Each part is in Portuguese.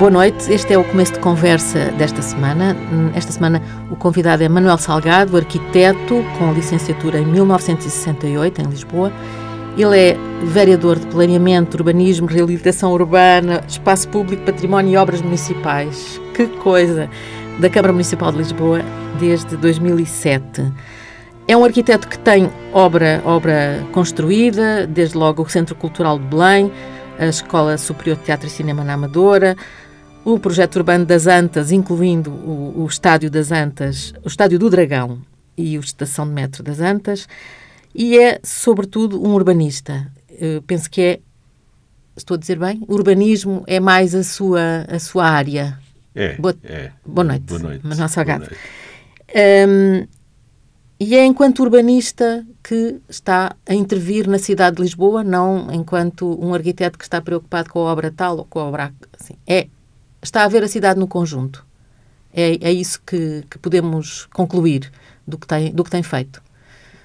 Boa noite, este é o começo de conversa desta semana. Esta semana o convidado é Manuel Salgado, arquiteto com licenciatura em 1968 em Lisboa. Ele é vereador de planeamento, urbanismo, reabilitação urbana, espaço público, património e obras municipais. Que coisa! Da Câmara Municipal de Lisboa desde 2007. É um arquiteto que tem obra, obra construída, desde logo o Centro Cultural de Belém, a Escola Superior de Teatro e Cinema na Amadora, o projeto urbano das Antas, incluindo o, o Estádio das Antas, o Estádio do Dragão e o Estação de Metro das Antas, e é, sobretudo, um urbanista. Eu penso que é, estou a dizer bem, urbanismo é mais a sua, a sua área. É, boa, é. Boa noite, Boa noite. Manuel Salgado. Um, e é enquanto urbanista que está a intervir na cidade de Lisboa, não enquanto um arquiteto que está preocupado com a obra tal ou com a obra assim. É está a ver a cidade no conjunto. É, é isso que, que podemos concluir do que tem, do que tem feito.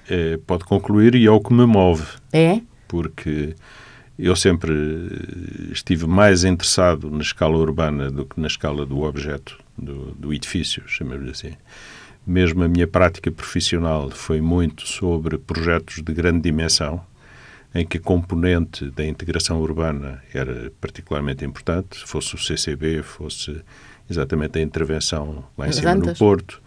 É, pode concluir e é o que me move. É? Porque eu sempre estive mais interessado na escala urbana do que na escala do objeto, do, do edifício, chamemos assim. Mesmo a minha prática profissional foi muito sobre projetos de grande dimensão, em que a componente da integração urbana era particularmente importante, fosse o CCB, fosse exatamente a intervenção lá em As cima Antas. no Porto,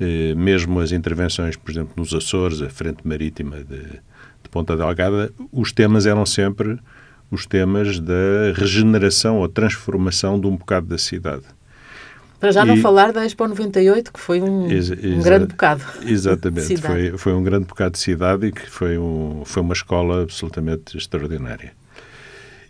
eh, mesmo as intervenções, por exemplo, nos Açores, a frente marítima de, de Ponta Delgada, os temas eram sempre os temas da regeneração ou transformação de um bocado da cidade. Para já não E- falar da Expo 98, que foi um, Exa- um grande bocado. Exatamente, foi, foi um grande bocado de cidade e que foi, um, foi uma escola absolutamente extraordinária.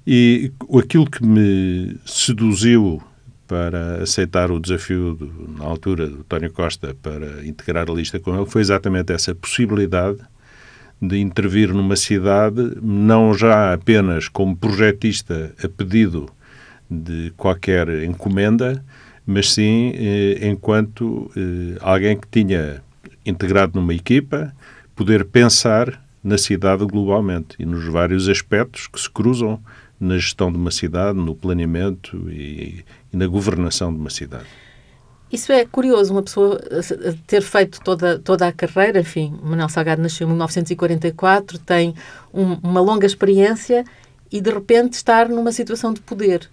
E aquilo que me seduziu para aceitar o desafio, do- na altura, do António Costa para integrar a lista com ele foi exatamente essa possibilidade de intervir numa cidade, não já apenas como projetista a pedido de qualquer encomenda, mas sim eh, enquanto eh, alguém que tinha integrado numa equipa, poder pensar na cidade globalmente e nos vários aspectos que se cruzam na gestão de uma cidade, no planeamento e, e na governação de uma cidade. Isso é curioso, uma pessoa eh, ter feito toda, toda a carreira, enfim, Manuel Salgado nasceu em 1944, tem um- uma longa experiência e de repente estar numa situação de poder.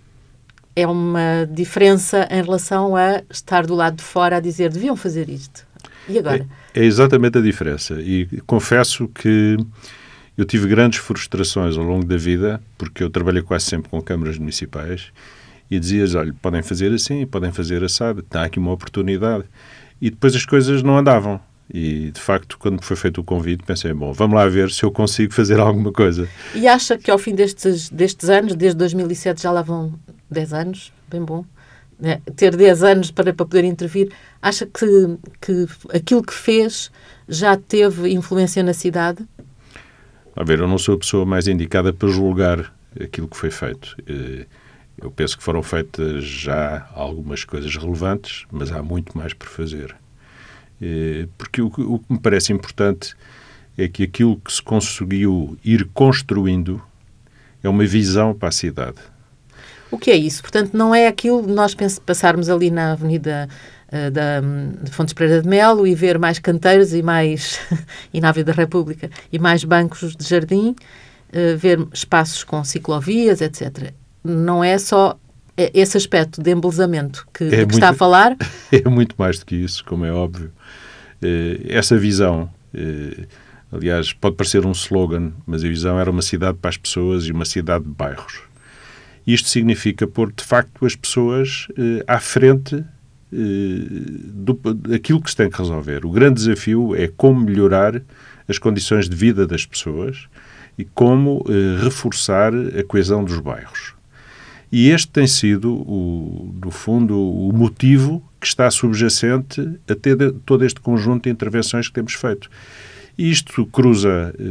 É uma diferença em relação a estar do lado de fora a dizer deviam fazer isto. E agora? É, é exatamente a diferença. E confesso que eu tive grandes frustrações ao longo da vida, porque eu trabalhei quase sempre com câmaras municipais e dizias, olha, podem fazer assim, podem fazer assado, está aqui uma oportunidade. E depois as coisas não andavam. E, de facto, quando foi feito o convite, pensei, bom, vamos lá ver se eu consigo fazer alguma coisa. E acha que ao fim destes, destes anos, desde 2007 já lá vão 10 anos, bem bom, né? ter 10 anos para, para poder intervir, acha que, que aquilo que fez já teve influência na cidade? A ver, eu não sou a pessoa mais indicada para julgar aquilo que foi feito. Eh, Eu penso que foram feitas já algumas coisas relevantes, mas há muito mais por fazer. Eh, Porque o que o que me parece importante é que aquilo que se conseguiu ir construindo é uma visão para a cidade. O que é isso? Portanto, não é aquilo de nós passarmos ali na Avenida eh, da, de Fontes Pereira de Melo e ver mais canteiros e mais e na Avenida da República e mais bancos de jardim, eh, ver espaços com ciclovias, etc. Não é só eh, esse aspecto de embelezamento que, de que muito- está a falar. É muito mais do que isso, como é óbvio. Eh, Essa visão, aliás, pode parecer um slogan, mas a visão era uma cidade para as pessoas e uma cidade de bairros. Isto significa pôr, de facto, as pessoas eh, à frente eh, do, daquilo que se tem que resolver. O grande desafio é como melhorar as condições de vida das pessoas e como eh, reforçar a coesão dos bairros. E este tem sido, o, no fundo, o motivo que está subjacente a ter todo este conjunto de intervenções que temos feito. Isto cruza eh,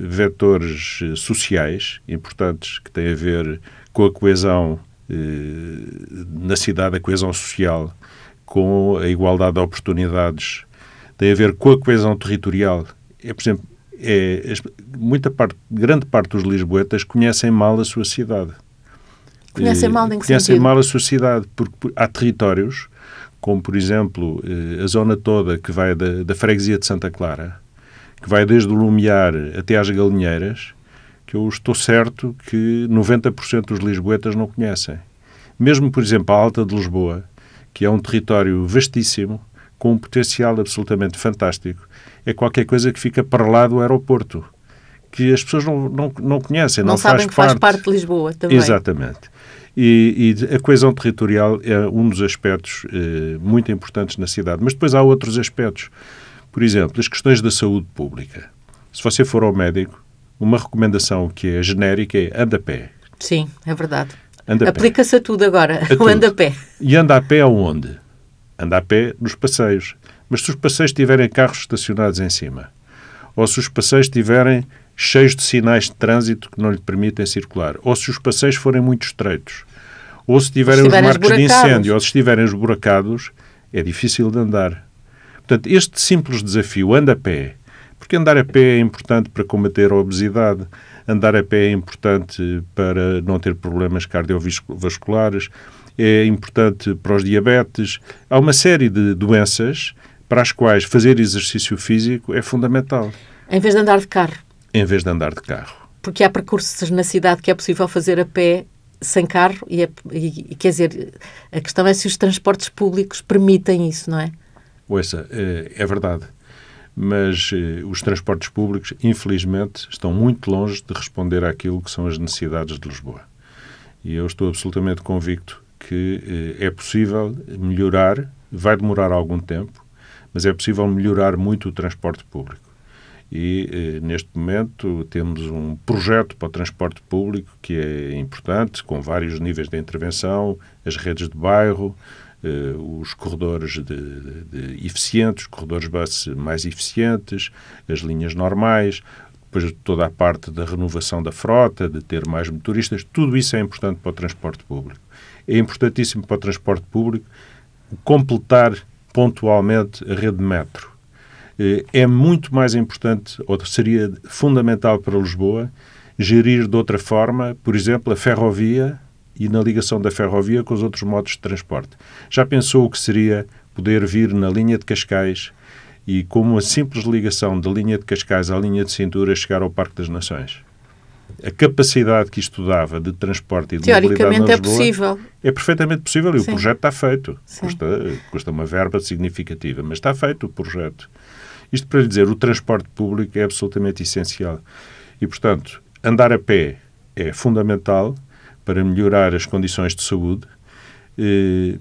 vetores sociais importantes que têm a ver com a coesão eh, na cidade, a coesão social, com a igualdade de oportunidades, tem a ver com a coesão territorial. É, por exemplo, é, muita parte, grande parte dos lisboetas conhecem mal a sua cidade. Conhecem mal, em que Conhecem sentido? mal a sociedade, porque há territórios, como por exemplo a zona toda que vai da, da freguesia de Santa Clara, que vai desde o Lumiar até às Galinheiras, que eu estou certo que 90% dos lisboetas não conhecem. Mesmo, por exemplo, a Alta de Lisboa, que é um território vastíssimo, com um potencial absolutamente fantástico, é qualquer coisa que fica para lá do aeroporto, que as pessoas não, não, não conhecem, não, não sabem faz que faz parte. parte de Lisboa também. Exatamente. E, e, a coesão territorial é um dos aspectos eh, muito importantes na cidade. Mas depois há outros aspectos. Por exemplo, as questões da saúde pública. Se você for ao médico, uma recomendação que é genérica é anda a pé. Sim, é verdade. Aplica-se a tudo agora, A o tudo. anda a pé. E anda a pé aonde? Anda a pé nos passeios. Mas se os passeios tiverem carros estacionados em cima, ou se os passeios estiverem cheios de sinais de trânsito que não lhe permitem circular, ou se os passeios forem muito estreitos, ou se tiverem, os marcos de incêndio, ou se estiverem esburacados, é difícil de andar. Portanto, este simples desafio, anda a pé, porque andar a pé é importante para combater a obesidade, andar a pé é importante para não ter problemas cardiovasculares, é importante para os diabetes. Há uma série de doenças para as quais fazer exercício físico é fundamental, Em vez de andar de carro. em vez de andar de carro. Porque há percursos na cidade que é possível fazer a pé sem carro e, é- e- quer dizer, a questão é se os transportes públicos permitem isso, não é? Ouça, é, é verdade. Mas eh, os transportes públicos, infelizmente, estão muito longe de responder àquilo que são as necessidades de Lisboa. E eu estou absolutamente convicto que eh, é possível melhorar, vai demorar algum tempo, mas é possível melhorar muito o transporte público. E eh, neste momento temos um projeto para o transporte público que é importante, com vários níveis de intervenção, as redes de bairro, eh, os corredores de, de- de eficientes, os corredores bus mais eficientes, as linhas normais, depois toda a parte da renovação da frota, de ter mais motoristas, tudo isso é importante para o transporte público. É importantíssimo para o transporte público completar pontualmente a rede de metro. Eh, É muito mais importante, ou seria fundamental para Lisboa, gerir de outra forma, por exemplo, a ferrovia e na ligação da ferrovia com os outros modos de transporte. Já pensou o que seria poder vir na linha de Cascais e, com uma simples ligação da linha de Cascais à linha de cintura, chegar ao Parque das Nações? A capacidade que isto dava de transporte e de mobilidade Teoricamente na é Lisboa possível. é perfeitamente possível e Sim. o projeto está feito. Sim. Custa, custa uma verba significativa, mas está feito o projeto. Isto para lhe dizer, o transporte público é absolutamente essencial. E, portanto, andar a pé é fundamental para melhorar as condições de saúde. Eh,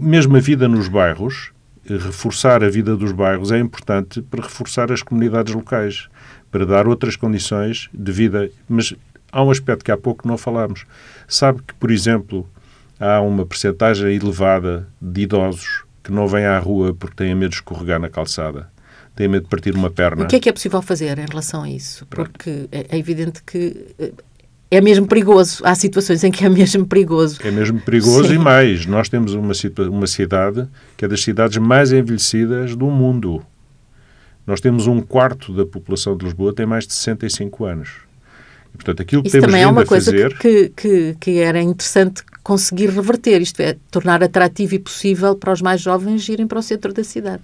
mesmo a vida nos bairros, eh, reforçar a vida dos bairros é importante para reforçar as comunidades locais, para dar outras condições de vida. Mas há um aspecto que há pouco não falámos. Sabe que, por exemplo, há uma percentagem elevada de idosos que não vêm à rua porque têm medo de escorregar na calçada, têm medo de partir uma perna. O que é que é possível fazer em relação a isso? Porque é, é evidente que eh, é mesmo perigoso. Há situações em que é mesmo perigoso. É mesmo perigoso Sim. e mais. Nós temos uma, uma cidade que é das cidades mais envelhecidas do mundo. Nós temos um quarto da população de Lisboa tem mais de 65 anos. E, portanto, aquilo que Isso temos também é uma coisa fazer... que, que, que era interessante conseguir reverter, isto é, tornar atrativo e possível para os mais jovens irem para o centro da cidade.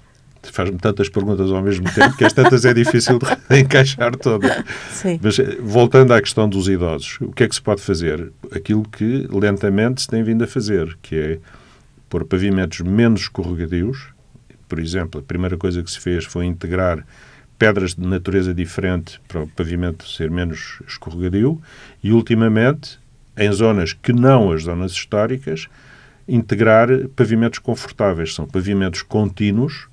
Faz-me tantas perguntas ao mesmo tempo que as tantas é difícil de encaixar todas. Sim. Mas eh, voltando à questão dos idosos, o que é que se pode fazer? Aquilo que lentamente se tem vindo a fazer, que é pôr pavimentos menos escorregadios. Por exemplo, a primeira coisa que se fez foi integrar pedras de natureza diferente para o pavimento ser menos escorregadio e, ultimamente, em zonas que não as zonas históricas, integrar pavimentos confortáveis. São pavimentos contínuos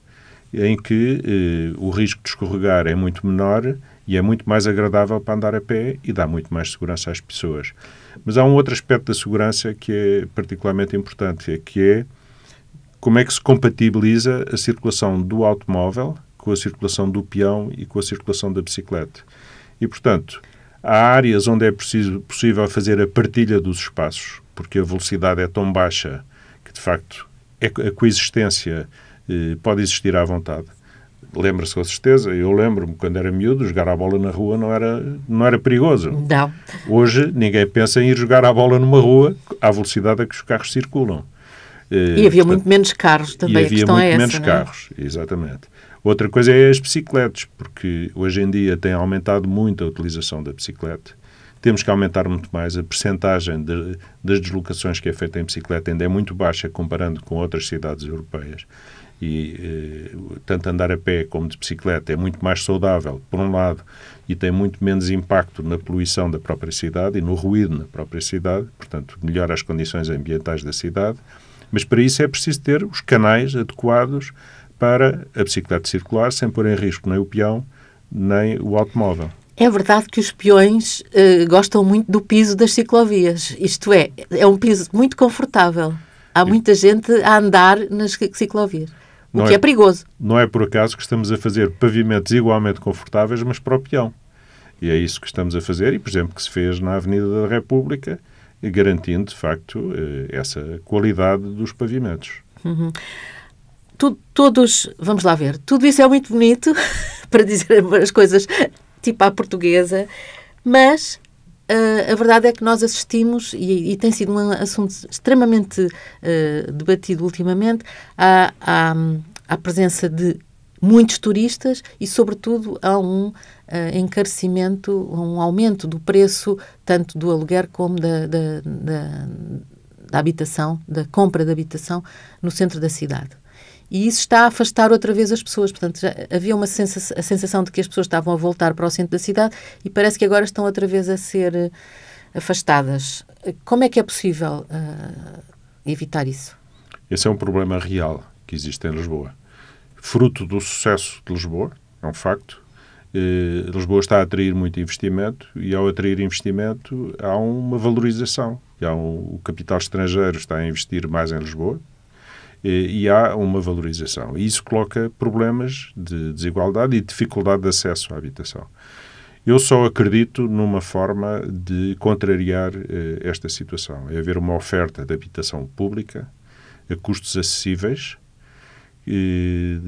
em que eh, o risco de escorregar é muito menor e é muito mais agradável para andar a pé e dá muito mais segurança às pessoas. Mas há um outro aspecto da segurança que é particularmente importante, é que é como é que se compatibiliza a circulação do automóvel com a circulação do peão e com a circulação da bicicleta. E, portanto, há áreas onde é preciso, possível fazer a partilha dos espaços, porque a velocidade é tão baixa que, de facto, é- a coexistência pode existir à vontade. lembra-se com certeza, eu lembro-me quando era miúdo, jogar a bola na rua não era, não era perigoso. Não. Hoje ninguém pensa em ir jogar a bola numa rua à velocidade a que os carros circulam. E havia Portanto, muito menos carros também, e havia muito é menos carros, exatamente. Outra coisa é as bicicletas, porque hoje em dia tem aumentado muito a utilização da bicicleta. Temos que aumentar muito mais a percentagem de, das deslocações que é feita em bicicleta, ainda é muito baixa comparando com outras cidades europeias. E eh, tanto andar a pé como de bicicleta é muito mais saudável, por um lado, e tem muito menos impacto na poluição da própria cidade e no ruído na própria cidade, portanto, melhora as condições ambientais da cidade. Mas para isso é preciso ter os canais adequados para a bicicleta circular sem pôr em risco nem o peão nem o automóvel. É verdade que os peões uh, gostam muito do piso das ciclovias. Isto é, é um piso muito confortável. Há muita gente a andar nas ciclovias. O não que é, é, perigoso. Não é por acaso que estamos a fazer pavimentos igualmente confortáveis, mas para o peão. E é isso que estamos a fazer, e por exemplo, que se fez na Avenida da República, garantindo, de facto, eh, essa qualidade dos pavimentos. Uhum tu, todos, vamos lá ver, tudo isso é muito bonito para dizer as coisas tipo à portuguesa, mas a verdade é que nós assistimos, e, e tem sido um assunto extremamente uh, debatido ultimamente, à, à, à, presença de muitos turistas e, sobretudo, a um uh, encarecimento, um aumento do preço, tanto do aluguer como da, da, da, da habitação, da compra de habitação no centro da cidade. E isso está a afastar outra vez as pessoas. Portanto, já havia uma sensação, a sensação de que as pessoas estavam a voltar para o centro da cidade e parece que agora estão outra vez a ser uh, afastadas. Como é que é possível uh, evitar isso? Esse é um problema real que existe em Lisboa. Fruto do sucesso de Lisboa, é um facto. Eh, Lisboa está a atrair muito investimento e, ao atrair investimento, há uma valorização. Há um, o capital estrangeiro está a investir mais em Lisboa, e há uma valorização. E isso coloca problemas de desigualdade e dificuldade de acesso à habitação. Eu só acredito numa forma de contrariar eh, esta situação. É haver uma oferta de habitação pública a custos acessíveis, eh,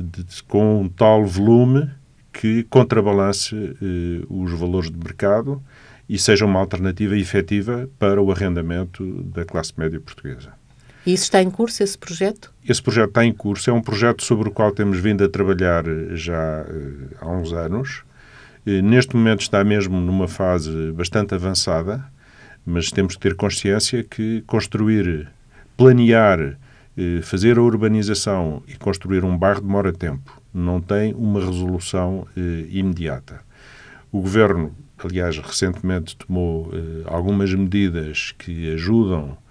com um tal volume que contrabalance eh, os valores de mercado e seja uma alternativa efetiva para o arrendamento da classe média portuguesa. E isso está em curso, esse projeto? Esse projeto está em curso. É um projeto sobre o qual temos vindo a trabalhar eh, já uh, há uns anos. Uh, neste momento está mesmo numa fase bastante avançada, mas temos que ter consciência que construir, planear, fazer a urbanização e construir um bairro demora tempo. Não tem uma resolução imediata. O Governo, aliás, recentemente tomou algumas medidas que ajudam eh,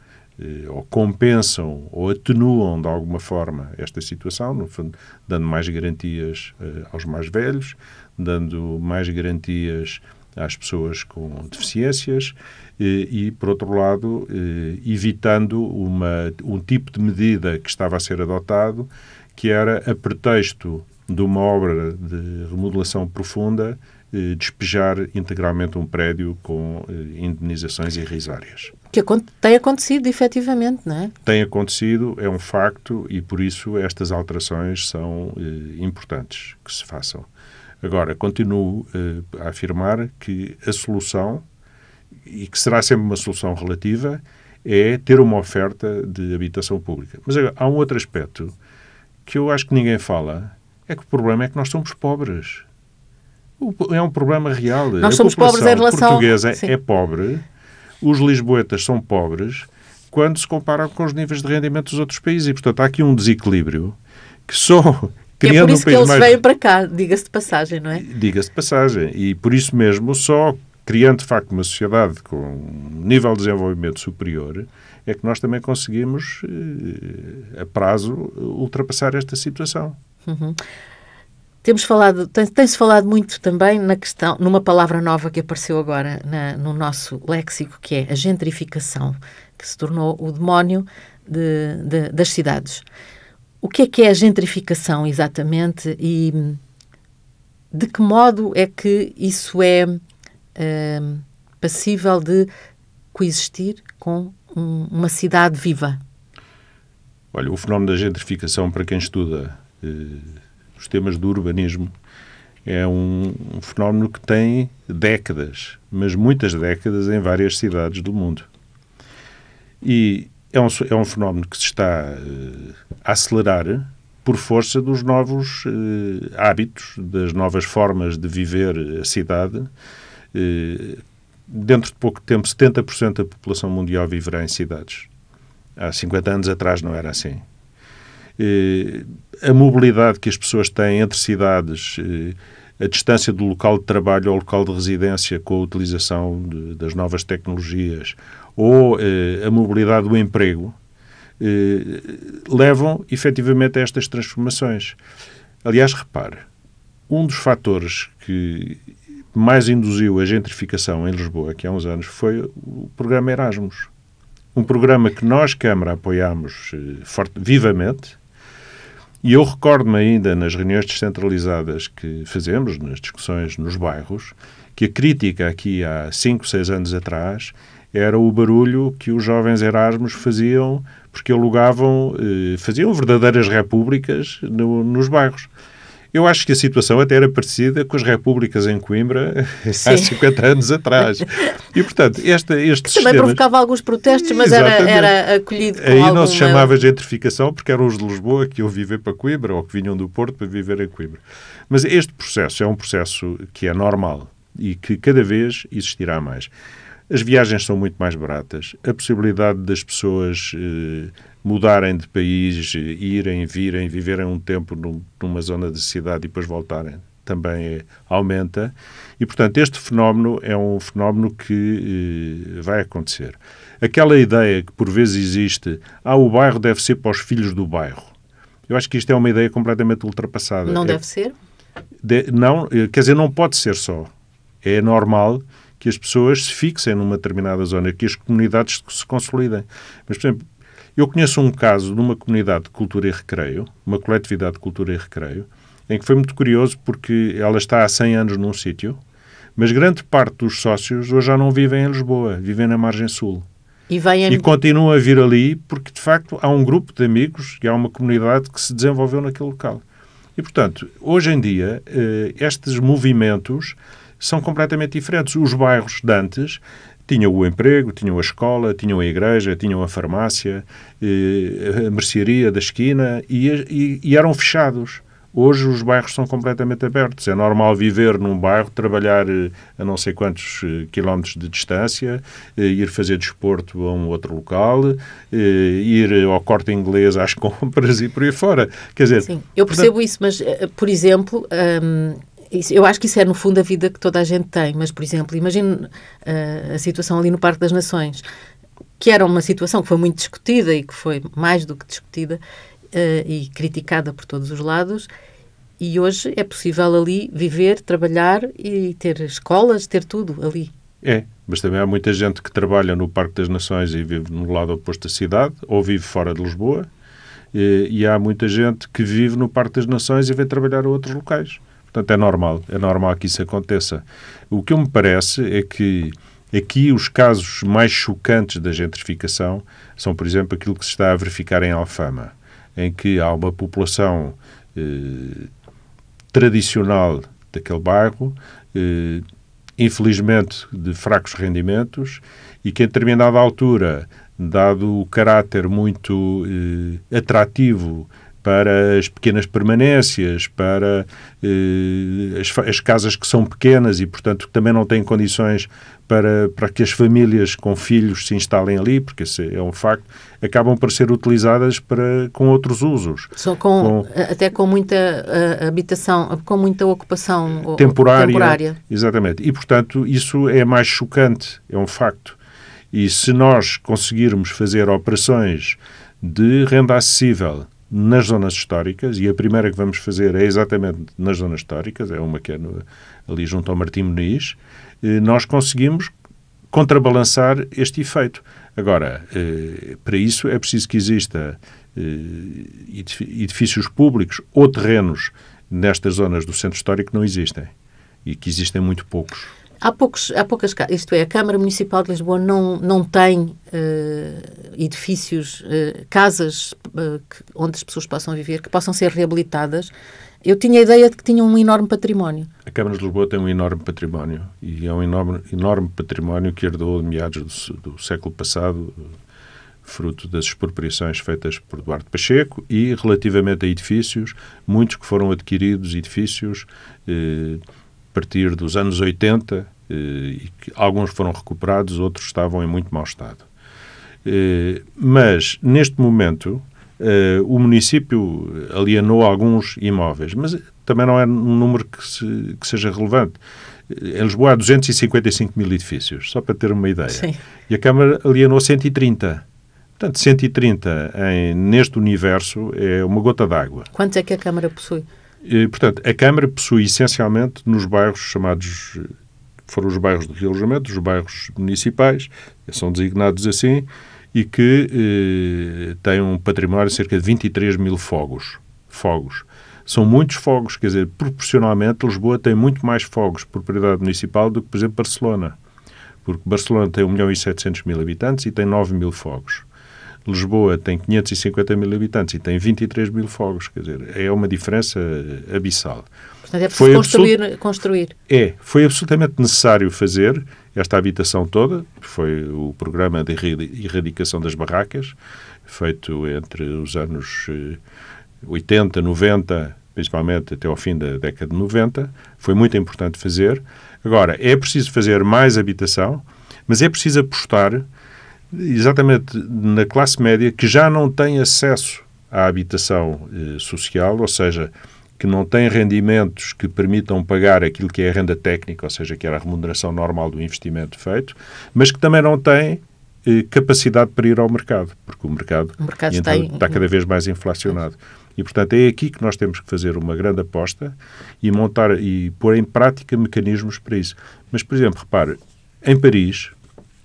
ou compensam ou atenuam de alguma forma esta situação, no fundo, dando mais garantias uh, aos mais velhos, dando mais garantias às pessoas com deficiências e, e por outro lado, eh, evitando uma, um tipo de medida que estava a ser adotado, que era a pretexto de uma obra de remodelação profunda, eh, despejar integralmente um prédio com eh, indenizações irrisórias. Que tem acontecido, efetivamente, não é? Tem acontecido, é um facto, e por isso estas alterações são eh, importantes que se façam. Agora, continuo a afirmar que a solução, e que será sempre uma solução relativa, é ter uma oferta de habitação pública. Mas agora, há um outro aspecto que eu acho que ninguém fala, é que o problema é que nós somos pobres. É um problema real. Nós somos pobres em relação... portuguesa Sim. é pobre, os lisboetas são pobres quando se comparam com os níveis de rendimento dos outros países. E, portanto, há aqui um desequilíbrio que só criando é por isso um que eles mais... vêm para cá, diga-se de passagem, não é? Diga-se de passagem. E por isso mesmo, só criando de facto uma sociedade com um nível de desenvolvimento superior, é que nós também conseguimos, eh, a prazo, ultrapassar esta situação. Uhum. Temos falado, tem-se tem falado muito também na questão, numa palavra nova que apareceu agora na, no nosso léxico, que é a gentrificação, que se tornou o demónio de, de, das cidades. O que é que é a gentrificação exatamente e de que modo é que isso é uh, passível de coexistir com um, uma cidade viva? Olha, o fenómeno da gentrificação, para quem estuda uh, os temas do urbanismo, é um, um fenómeno que tem décadas, mas muitas décadas em várias cidades do mundo. E é um, é um fenómeno que se está uh, a acelerar por força dos novos uh, hábitos, das novas formas de viver a cidade. Uh, dentro de pouco tempo, 70% da população mundial viverá em cidades. Há 50 anos atrás não era assim. A mobilidade que as pessoas têm entre cidades a distância do local de trabalho ao local de residência com a utilização de, das novas tecnologias ou eh, a mobilidade do emprego eh, levam efetivamente a estas transformações. Aliás, repare, um dos fatores que mais induziu a gentrificação em Lisboa, que há uns anos, foi o programa Erasmus. Um programa que nós, Câmara, apoiámos eh, forte, vivamente, e eu recordo-me ainda nas reuniões descentralizadas que fazemos, nas discussões nos bairros, que a crítica aqui há 5, 6 anos atrás era o barulho que os jovens Erasmus faziam porque alugavam, eh, faziam verdadeiras repúblicas no, nos bairros. Eu acho que a situação até era parecida com as repúblicas em Coimbra Sim. há 50 anos atrás. E, portanto, esta, estes Também sistemas... provocava alguns protestos, mas era, era, acolhido com Aí alguma... não se chamava gentrificação porque eram os de Lisboa que iam viver para Coimbra ou que vinham do Porto para viver em Coimbra. Mas este processo é um processo que é normal e que cada vez existirá mais. As viagens são muito mais baratas. A possibilidade das pessoas eh, mudarem de país, irem, virem, viverem um tempo numa zona de cidade e depois voltarem, também aumenta. E, portanto, este fenómeno é um fenómeno que eh, vai acontecer. Aquela ideia que por vezes existe, ah, o bairro deve ser para os filhos do bairro. Eu acho que isto é uma ideia completamente ultrapassada. Não é, deve ser? De, não, eh, quer dizer, não pode ser só. É normal que as pessoas se fixem numa determinada zona, que as comunidades se consolidem. Mas, por exemplo, eu conheço um caso de uma comunidade de cultura e recreio, uma coletividade de cultura e recreio, em que foi muito curioso porque ela está há 100 anos num sítio, mas grande parte dos sócios hoje já não vivem em Lisboa, vivem na margem sul. E, vem a... e continuam a vir ali porque, de facto, há um grupo de amigos e há uma comunidade que se desenvolveu naquele local. E, portanto, hoje em dia, eh, estes movimentos são completamente diferentes. Os bairros de antes tinham o emprego, tinham a escola, tinham a igreja, tinham a farmácia, a mercearia da esquina e, e, e, eram fechados. Hoje os bairros são completamente abertos. É normal viver num bairro, trabalhar eh, a não sei quantos eh, quilómetros de distância, eh, ir fazer desporto a um outro local, ir ao corte inglês às compras e por aí fora. Quer dizer, Sim, eu percebo portanto... isso, mas, por exemplo, hum, isso, eu acho que isso é, no fundo, a vida que toda a gente tem. Mas, por exemplo, imagine uh, a situação ali no Parque das Nações, que era uma situação que foi muito discutida e que foi mais do que discutida uh, e criticada por todos os lados. E hoje é possível ali viver, trabalhar e ter escolas, ter tudo ali. É, mas também há muita gente que trabalha no Parque das Nações e vive no lado oposto da cidade, ou vive fora de Lisboa, e, e há muita gente que vive no Parque das Nações e vem trabalhar a outros locais. Portanto, é normal, é normal que isso aconteça. O que me parece é que aqui os casos mais chocantes da gentrificação são, por exemplo, aquilo que se está a verificar em Alfama, em que há uma população eh, tradicional daquele bairro, eh, infelizmente de fracos rendimentos, e que em determinada altura, dado o caráter muito eh, atrativo para as pequenas permanências, para eh, as, as, casas que são pequenas e, portanto, também não têm condições para, para que as famílias com filhos se instalem ali, porque esse é um facto, acabam por ser utilizadas para, com outros usos. Só com, com até com muita uh, habitação, com muita ocupação temporária, temporária. Exatamente. E, portanto, isso é mais chocante, é um facto. E se nós conseguirmos fazer operações de renda acessível nas zonas históricas, e a primeira que vamos fazer é exatamente nas zonas históricas, é uma que é no, ali junto ao Martim Muniz, eh, nós conseguimos contrabalançar este efeito. Agora, eh, para isso é preciso que exista eh, edifícios públicos ou terrenos nestas zonas do centro histórico que não existem e que existem muito poucos. Há, poucos, há poucas isto é, a Câmara Municipal de Lisboa não, não tem uh, edifícios, uh, casas uh, que, onde as pessoas possam viver, que possam ser reabilitadas. Eu tinha a ideia de que tinha um enorme património. A Câmara de Lisboa tem um enorme património e é um enorme, enorme património que herdou de meados do, do século passado, fruto das expropriações feitas por Duarte Pacheco e relativamente a edifícios, muitos que foram adquiridos, edifícios partir dos anos 80 eh, e que alguns foram recuperados, outros estavam em muito mau estado. Eh, mas, neste momento, eh, o município alienou alguns imóveis, mas também não é um número que, se, que seja relevante. Em Lisboa há 255 mil edifícios, só para ter uma ideia. Sim. E a Câmara alienou 130. Portanto, 130 em, neste universo é uma gota d'água. Quantos é que a Câmara possui? E, portanto, a Câmara possui essencialmente nos bairros chamados, foram os bairros de realojamento, os bairros municipais, são designados assim, e que eh, têm um património de cerca de 23 mil fogos. Fogos. São muitos fogos, quer dizer, proporcionalmente, Lisboa tem muito mais fogos propriedade municipal do que, por exemplo, Barcelona. Porque Barcelona tem 1 milhão e 700 mil habitantes e tem 9 mil fogos. Lisboa tem 550 mil habitantes e tem 23 mil fogos, quer dizer, é uma diferença abissal. Portanto, é preciso construir, absolut... construir. É, foi absolutamente necessário fazer esta habitação toda, foi o programa de erradicação das barracas, feito entre os anos 80, eh, 90, principalmente até ao fim da década de 90, foi muito importante fazer. Agora, é preciso fazer mais habitação, mas é preciso apostar exatamente na classe média que já não tem acesso à habitação eh, social, ou seja, que não tem rendimentos que permitam pagar aquilo que é a renda técnica, ou seja, que era a remuneração normal do investimento feito, mas que também não tem eh, capacidade para ir ao mercado, porque o mercado, o mercado então, está, está, cada vez mais inflacionado. E, portanto, é aqui que nós temos que fazer uma grande aposta e montar e pôr em prática mecanismos para isso. Mas, por exemplo, repare, em Paris,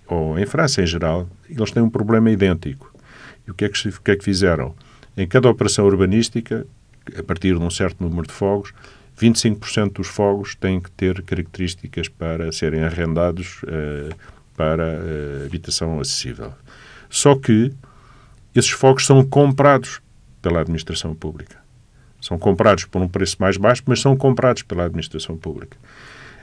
ou em França em geral, eles têm um problema idêntico. E o que é que, o que, é que fizeram? Em cada operação urbanística, a partir de um certo número de fogos, 25% dos fogos têm que ter características para serem arrendados uh, para uh, habitação acessível. Só que esses fogos são comprados pela administração pública. São comprados por um preço mais baixo, mas são comprados pela administração pública.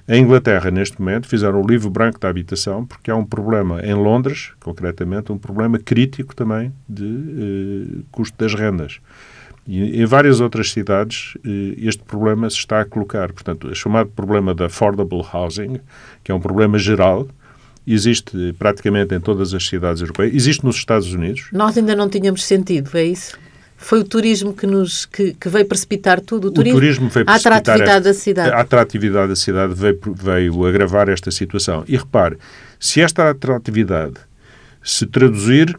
Em Inglaterra, neste momento, fizeram o livro branco da habitação, porque há um problema em Londres, concretamente, um problema crítico também de eh, custo das rendas. E em várias outras cidades eh, este problema se está a colocar. Portanto, o chamado problema da affordable housing, que é um problema geral, existe praticamente em todas as cidades europeias, existe nos Estados Unidos. Nós ainda não tínhamos sentido, é isso? Foi o turismo que, nos, que, que veio precipitar tudo? O turismo, o turismo veio a atratividade esta, da cidade. A atratividade da cidade veio, veio agravar esta situação. E repare, se esta atratividade se traduzir,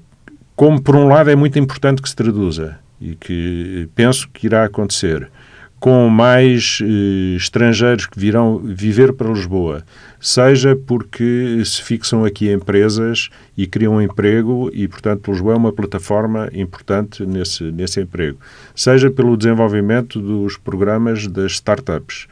como por um lado é muito importante que se traduza, e que penso que irá acontecer, com mais eh, estrangeiros que virão viver para Lisboa, seja porque se fixam aqui empresas e criam um emprego e, portanto, Lisboa é uma plataforma importante nesse, nesse emprego, seja pelo desenvolvimento dos programas das startups.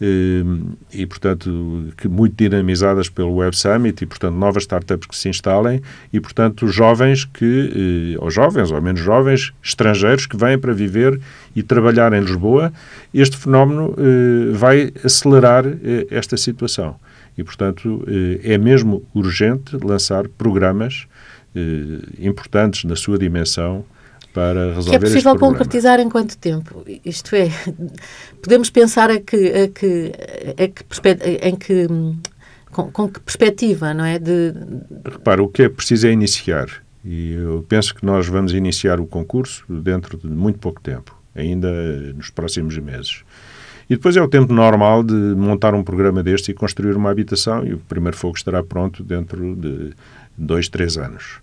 Ehm, e, portanto, que muito dinamizadas pelo Web Summit e, portanto, novas startups que se instalem e, portanto, jovens que, eh, ou jovens, ou menos jovens, estrangeiros que vêm para viver e trabalhar em Lisboa, este fenómeno eh, vai acelerar eh, esta situação. E, portanto, é mesmo urgente lançar programas importantes na sua dimensão para resolver que é possível concretizar em quanto tempo? Isto é, podemos pensar a que, a que, a que em que com, com, que perspectiva, não é? De... Repara, o que é preciso é iniciar. E eu penso que nós vamos iniciar o concurso dentro de muito pouco tempo, ainda nos próximos meses. E depois é o tempo normal de montar um programa deste e construir uma habitação, e o primeiro fogo estará pronto dentro de dois, três anos.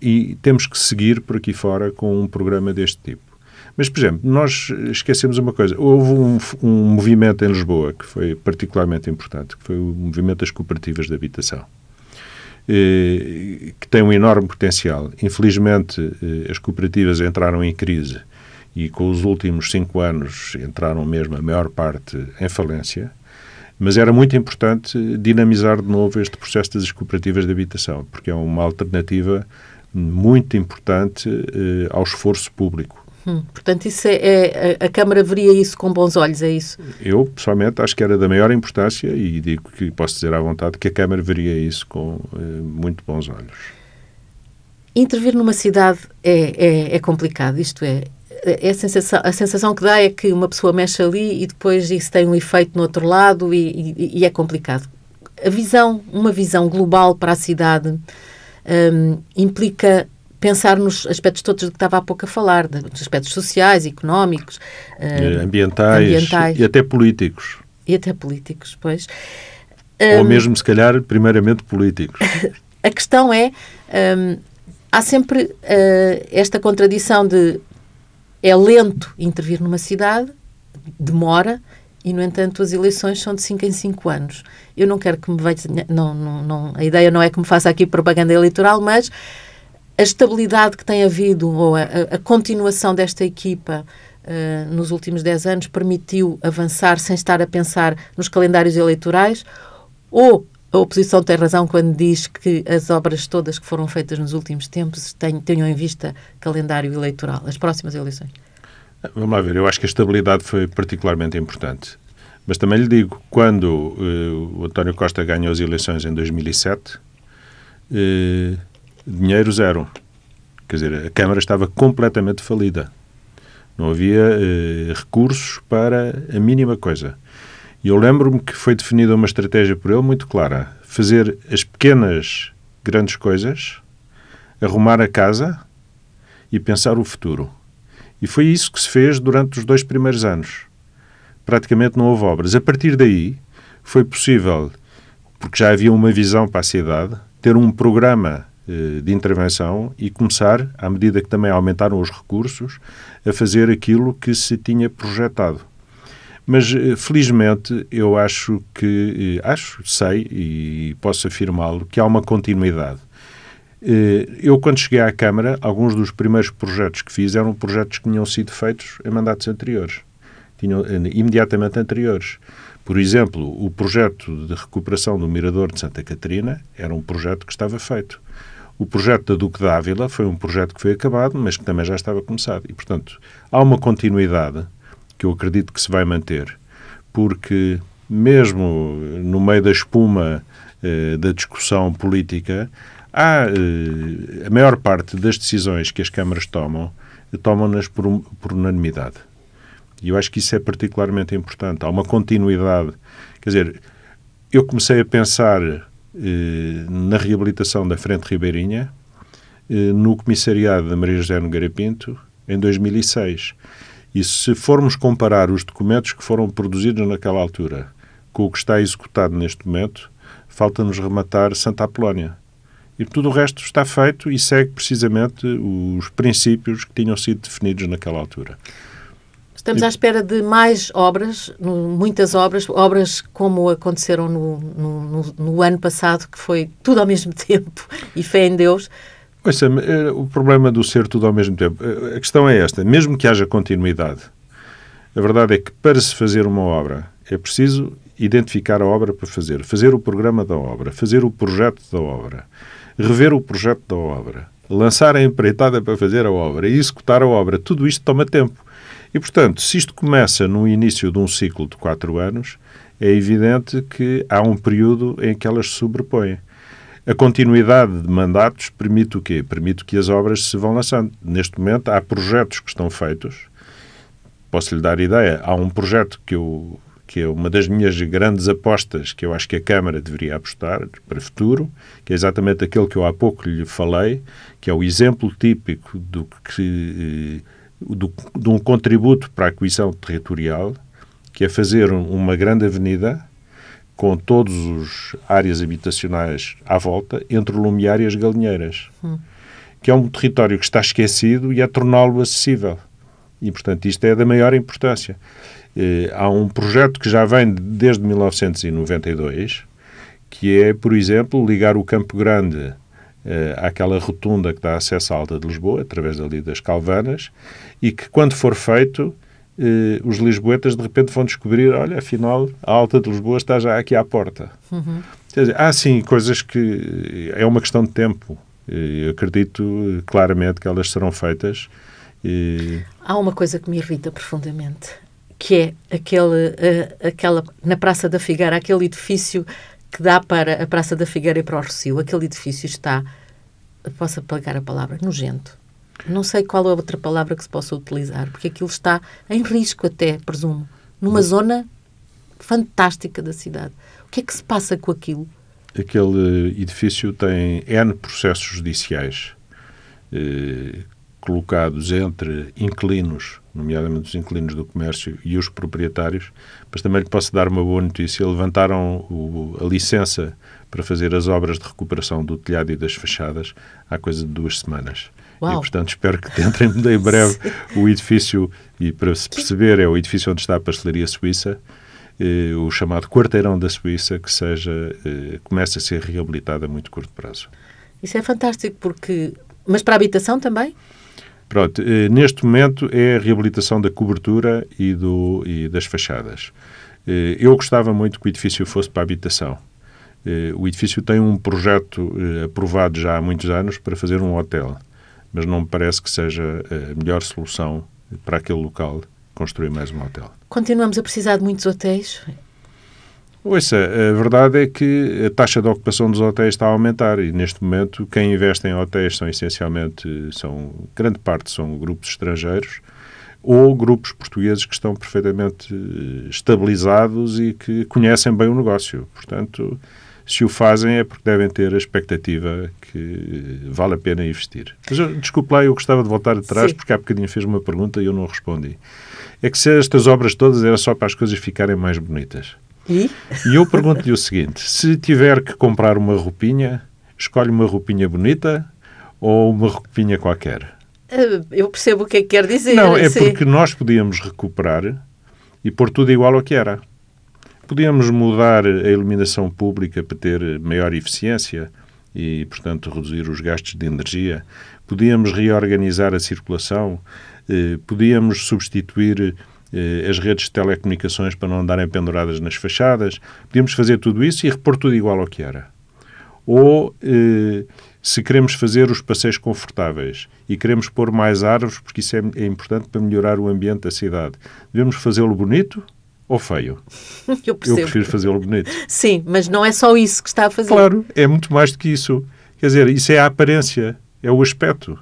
E temos que seguir por aqui fora com um programa deste tipo. Mas, por exemplo, nós esquecemos uma coisa. Houve um, um movimento em Lisboa que foi particularmente importante, que foi o movimento das cooperativas de habitação, eh, que tem um enorme potencial. Infelizmente, eh, as cooperativas entraram em crise e com os últimos cinco anos entraram mesmo a maior parte em falência Mas era muito importante dinamizar de novo este processo das cooperativas de habitação, porque é uma alternativa muito importante eh, ao esforço público. Hum, portanto, isso é, é, a Câmara veria isso com bons olhos, é isso? Eu, pessoalmente, acho que era da maior importância e digo que posso dizer à vontade que a Câmara veria isso com eh, muito bons olhos. Intervir numa cidade é, é, é complicado, isto é, é a sensação, a sensação que dá é que uma pessoa mexe ali e depois isso tem um efeito no outro lado e, e, e é complicado. A visão, uma visão global para a cidade um, implica pensar nos aspectos todos do que estava há pouco a falar, dos aspectos sociais, económicos, uh, ambientais, ambientais, e até políticos. E até políticos, pois. Ou um, mesmo, se calhar, primeiramente políticos. a questão é, um, há sempre uh, esta contradição de é lento intervir numa cidade, demora, e, no entanto, as eleições são de 5 em 5 anos. Eu não quero que me veja. Não, não, não, a ideia não é que me faça aqui propaganda eleitoral, mas a estabilidade que tem havido, ou a, a continuação desta equipa uh, nos últimos 10 anos, permitiu avançar sem estar a pensar nos calendários eleitorais? Ou a oposição tem razão quando diz que as obras todas que foram feitas nos últimos tempos tenham em vista calendário eleitoral, as próximas eleições? Vamos lá ver, eu acho que a estabilidade foi particularmente importante. Mas também lhe digo, quando uh, o António Costa ganhou as eleições em 2007, uh, dinheiro zero. Quer dizer, a Câmara estava completamente falida. Não havia uh, recursos para a mínima coisa. E eu lembro-me que foi definida uma estratégia por ele muito clara: fazer as pequenas, grandes coisas, arrumar a casa e pensar o futuro. E foi isso que se fez durante os dois primeiros anos. Praticamente não houve obras. A partir daí, foi possível, porque já havia uma visão para a cidade, ter um programa eh, de intervenção e começar, à medida que também aumentaram os recursos, a fazer aquilo que se tinha projetado. Mas, eh, felizmente, eu acho que, eh, acho, sei e posso afirmá-lo, que há uma continuidade. Eu, quando cheguei à Câmara, alguns dos primeiros projetos que fiz eram projetos que tinham sido feitos em mandatos anteriores, tinham, imediatamente anteriores. Por exemplo, o projeto de recuperação do Mirador de Santa Catarina era um projeto que estava feito. O projeto da Duque d'Ávila foi um projeto que foi acabado, mas que também já estava começado. E, portanto, há uma continuidade que eu acredito que se vai manter, porque mesmo no meio da espuma eh, da discussão política, há eh, a maior parte das decisões que as câmaras tomam, tomam-nas por, por unanimidade. E eu acho que isso é particularmente importante. Há uma continuidade. Quer dizer, eu comecei a pensar eh, na reabilitação da Frente Ribeirinha, eh, no comissariado da Maria José Nogueira Pinto, em 2006. E se formos comparar os documentos que foram produzidos naquela altura com o que está executado neste momento, falta-nos rematar Santa Apolónia. E tudo o resto está feito e segue precisamente os princípios que tinham sido definidos naquela altura. Estamos à espera de mais obras, muitas obras, obras como aconteceram no, no, no, ano passado, que foi tudo ao mesmo tempo e fé em Deus. Ouça, eh, o problema do ser tudo ao mesmo tempo, a questão é esta, mesmo que haja continuidade, a verdade é que para se fazer uma obra é preciso identificar a obra para fazer, fazer o programa da obra, fazer o projeto da obra, rever o projeto da obra, lançar a empreitada para fazer a obra e executar a obra. Tudo isto toma tempo. E, portanto, se isto começa no início de um ciclo de quatro anos, é evidente que há um período em que elas se sobrepõem. A continuidade de mandatos permite o quê? Permite que as obras se vão lançando. Neste momento, há projetos que estão feitos. Posso lhe dar ideia. Há um projeto que, eu, que é uma das minhas grandes apostas que eu acho que a Câmara deveria apostar para o futuro, que é exatamente aquele que eu há pouco lhe falei, que é o exemplo típico do que do, de um contributo para a coesão territorial, que é fazer uma grande avenida com todas as áreas habitacionais à volta, entre o Lumiar e as Galinheiras, hum. que é um território que está esquecido e é torná-lo acessível. E, portanto, isto é da maior importância. Eh, há um projeto que já vem desde 1992, que é, por exemplo, ligar o Campo Grande uh, àquela rotunda que dá acesso à Alta de Lisboa, através ali das Calvanas, e que, quando for feito, eh, os lisboetas de repente vão descobrir, olha, afinal, a Alta de Lisboa está já aqui à porta. Uhum. Dizer, há sim coisas que é uma questão de tempo. Eu acredito claramente que elas serão feitas. E... Há uma coisa que me irrita profundamente, que é aquele, uh, aquela, na Praça da Figueira, aquele edifício que dá para a Praça da Figueira e para o Rocio. Aquele edifício está, posso apagar a palavra, nojento. Não sei qual é a outra palavra que se possa utilizar, porque aquilo está em risco até, presumo, numa hum. zona fantástica da cidade. O que é que se passa com aquilo? Aquele edifício tem N processos judiciais eh, colocados entre inquilinos, nomeadamente os inquilinos do comércio e os proprietários, mas também lhe posso dar uma boa notícia. Levantaram o, a licença para fazer as obras de recuperação do telhado e das fachadas há coisa de duas semanas. Uau. E, portanto, espero que entrem em breve o edifício, e para se perceber, é o edifício onde está a pastelaria suíça, eh, o chamado quarteirão da Suíça, que seja, eh, comece a ser reabilitado a muito curto prazo. Isso é fantástico, porque... Mas para a habitação também? Pronto, eh, neste momento é a reabilitação da cobertura e, do, e das fachadas. Eh, eu gostava muito que o edifício fosse para a habitação. Eh, o edifício tem um projeto eh, aprovado já há muitos anos para fazer um hotel mas não me parece que seja a melhor solução para aquele local construir mais um hotel. Continuamos a precisar de muitos hotéis? Ouça, a verdade é que a taxa de ocupação dos hotéis está a aumentar e neste momento quem investe em hotéis são essencialmente, são, grande parte são grupos estrangeiros ou grupos portugueses que estão perfeitamente estabilizados e que conhecem bem o negócio. Portanto, se o fazem é porque devem ter a expectativa que vale a pena investir. Mas eu, desculpe lá, eu gostava de voltar atrás Sim. porque há bocadinho fez uma pergunta e eu não respondi. É que se estas obras todas era só para as coisas ficarem mais bonitas. E? E eu pergunto-lhe o seguinte: se tiver que comprar uma roupinha, escolhe uma roupinha bonita ou uma roupinha qualquer? Eh, eu percebo o que é que quer dizer. Não, é Sim. porque nós podíamos recuperar e pôr tudo igual ao que era. Podíamos mudar a iluminação pública para ter maior eficiência e, portanto, reduzir os gastos de energia. Podíamos reorganizar a circulação. Eh, podíamos substituir eh, as redes de telecomunicações para não andarem penduradas nas fachadas. Podíamos fazer tudo isso e repor tudo igual ao que era. Ou, eh, se queremos fazer os passeios confortáveis e queremos pôr mais árvores, porque isso é, é importante para melhorar o ambiente da cidade, devemos fazê-lo bonito ou feio. Eu, percebo. Eu prefiro fazê-lo bonito. Sim, mas não é só isso que está a fazer. Claro, é muito mais do que isso. Quer dizer, isso é a aparência, é o aspecto.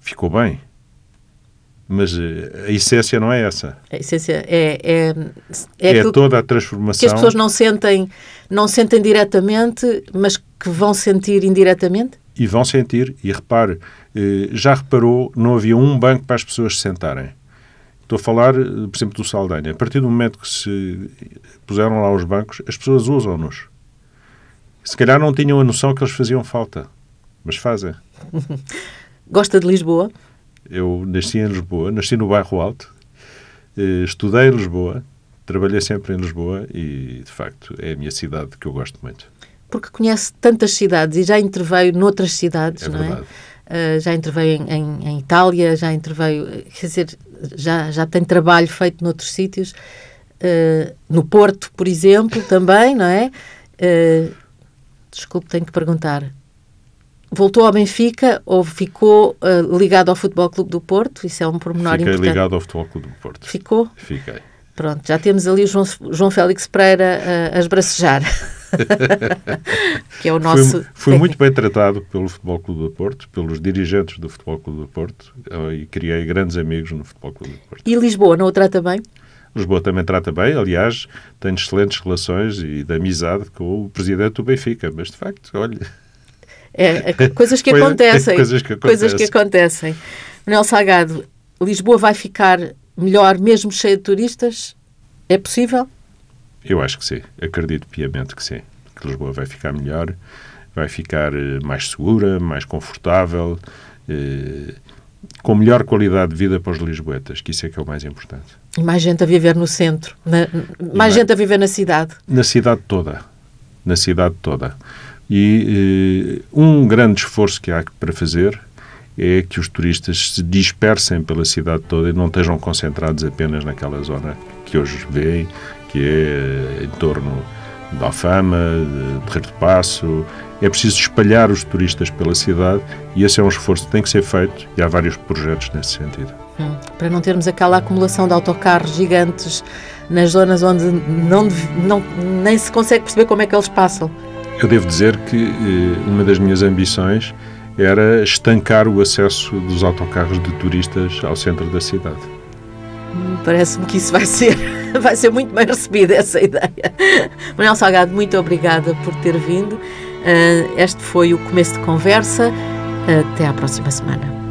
Ficou bem. Mas eh, a essência não é essa. A essência é, é, é, é toda a transformação. Que as pessoas não sentem, não sentem diretamente, mas que vão sentir indiretamente? E vão sentir, e repare, eh, já reparou, não havia um banco para as pessoas se sentarem. Estou a falar, por exemplo, do Saldanha. A partir do momento que se puseram lá os bancos, as pessoas usam-nos. Se calhar não tinham a noção que eles faziam falta, mas fazem. Gosta de Lisboa? Eu nasci em Lisboa, nasci no bairro Alto, eh, estudei em Lisboa, trabalhei sempre em Lisboa e, de facto, é a minha cidade que eu gosto muito. Porque conhece tantas cidades e já interveio noutras cidades, é não verdade. é? Uh, já interveio em, em, em, Itália, já interveio, quer dizer, já, já tem trabalho feito noutros sítios, uh, no Porto, por exemplo, também, não é? Uh, desculpe, tenho que perguntar. Voltou ao Benfica ou ficou ligado ao Futebol Clube do Porto? Isso é um pormenor Fiquei importante. Fiquei ligado ao Futebol Clube do Porto. Ficou? Fiquei. Pronto, já temos ali o João, João Félix Pereira a, a esbracejar. que é o nosso. Fui, muito bem tratado pelo Futebol Clube do Porto, pelos dirigentes do Futebol Clube do Porto eh, e criei grandes amigos no Futebol Clube do Porto. E Lisboa não o trata bem? Lisboa também trata bem, aliás, tenho excelentes relações e de amizade com o presidente do Benfica, mas de facto, olha. É, é coisas que acontecem. coisas que acontecem. Coisas que acontecem. Manuel Salgado, Lisboa vai ficar melhor mesmo cheia de turistas? É possível? Eu acho que sim. Acredito piamente que sim. Que Lisboa vai ficar melhor, vai ficar eh, mais segura, mais confortável, eh, com melhor qualidade de vida para os lisboetas, que isso é que é o mais importante. E mais gente a viver no centro, na, mais gente a viver na cidade. Na cidade toda. Na cidade toda. E eh, um grande esforço que há para fazer é que os turistas se dispersem pela cidade toda e não estejam concentrados apenas naquela zona que hoje veem, que é em torno de Alfama, de Terreiro de Passo. É preciso espalhar os turistas pela cidade e esse é um esforço que tem que ser feito e há vários projetos nesse sentido. Hum, para não termos aquela acumulação de autocarros gigantes nas zonas onde não, não, nem se consegue perceber como é que eles passam. Eu devo dizer que eh, uma das minhas ambições era estancar o acesso dos autocarros de turistas ao centro da cidade. Parece-me que isso vai ser, vai ser muito bem recebida, essa ideia. Manuel Salgado, muito obrigada por ter vindo. Uh, este foi o começo de conversa. Até à próxima semana.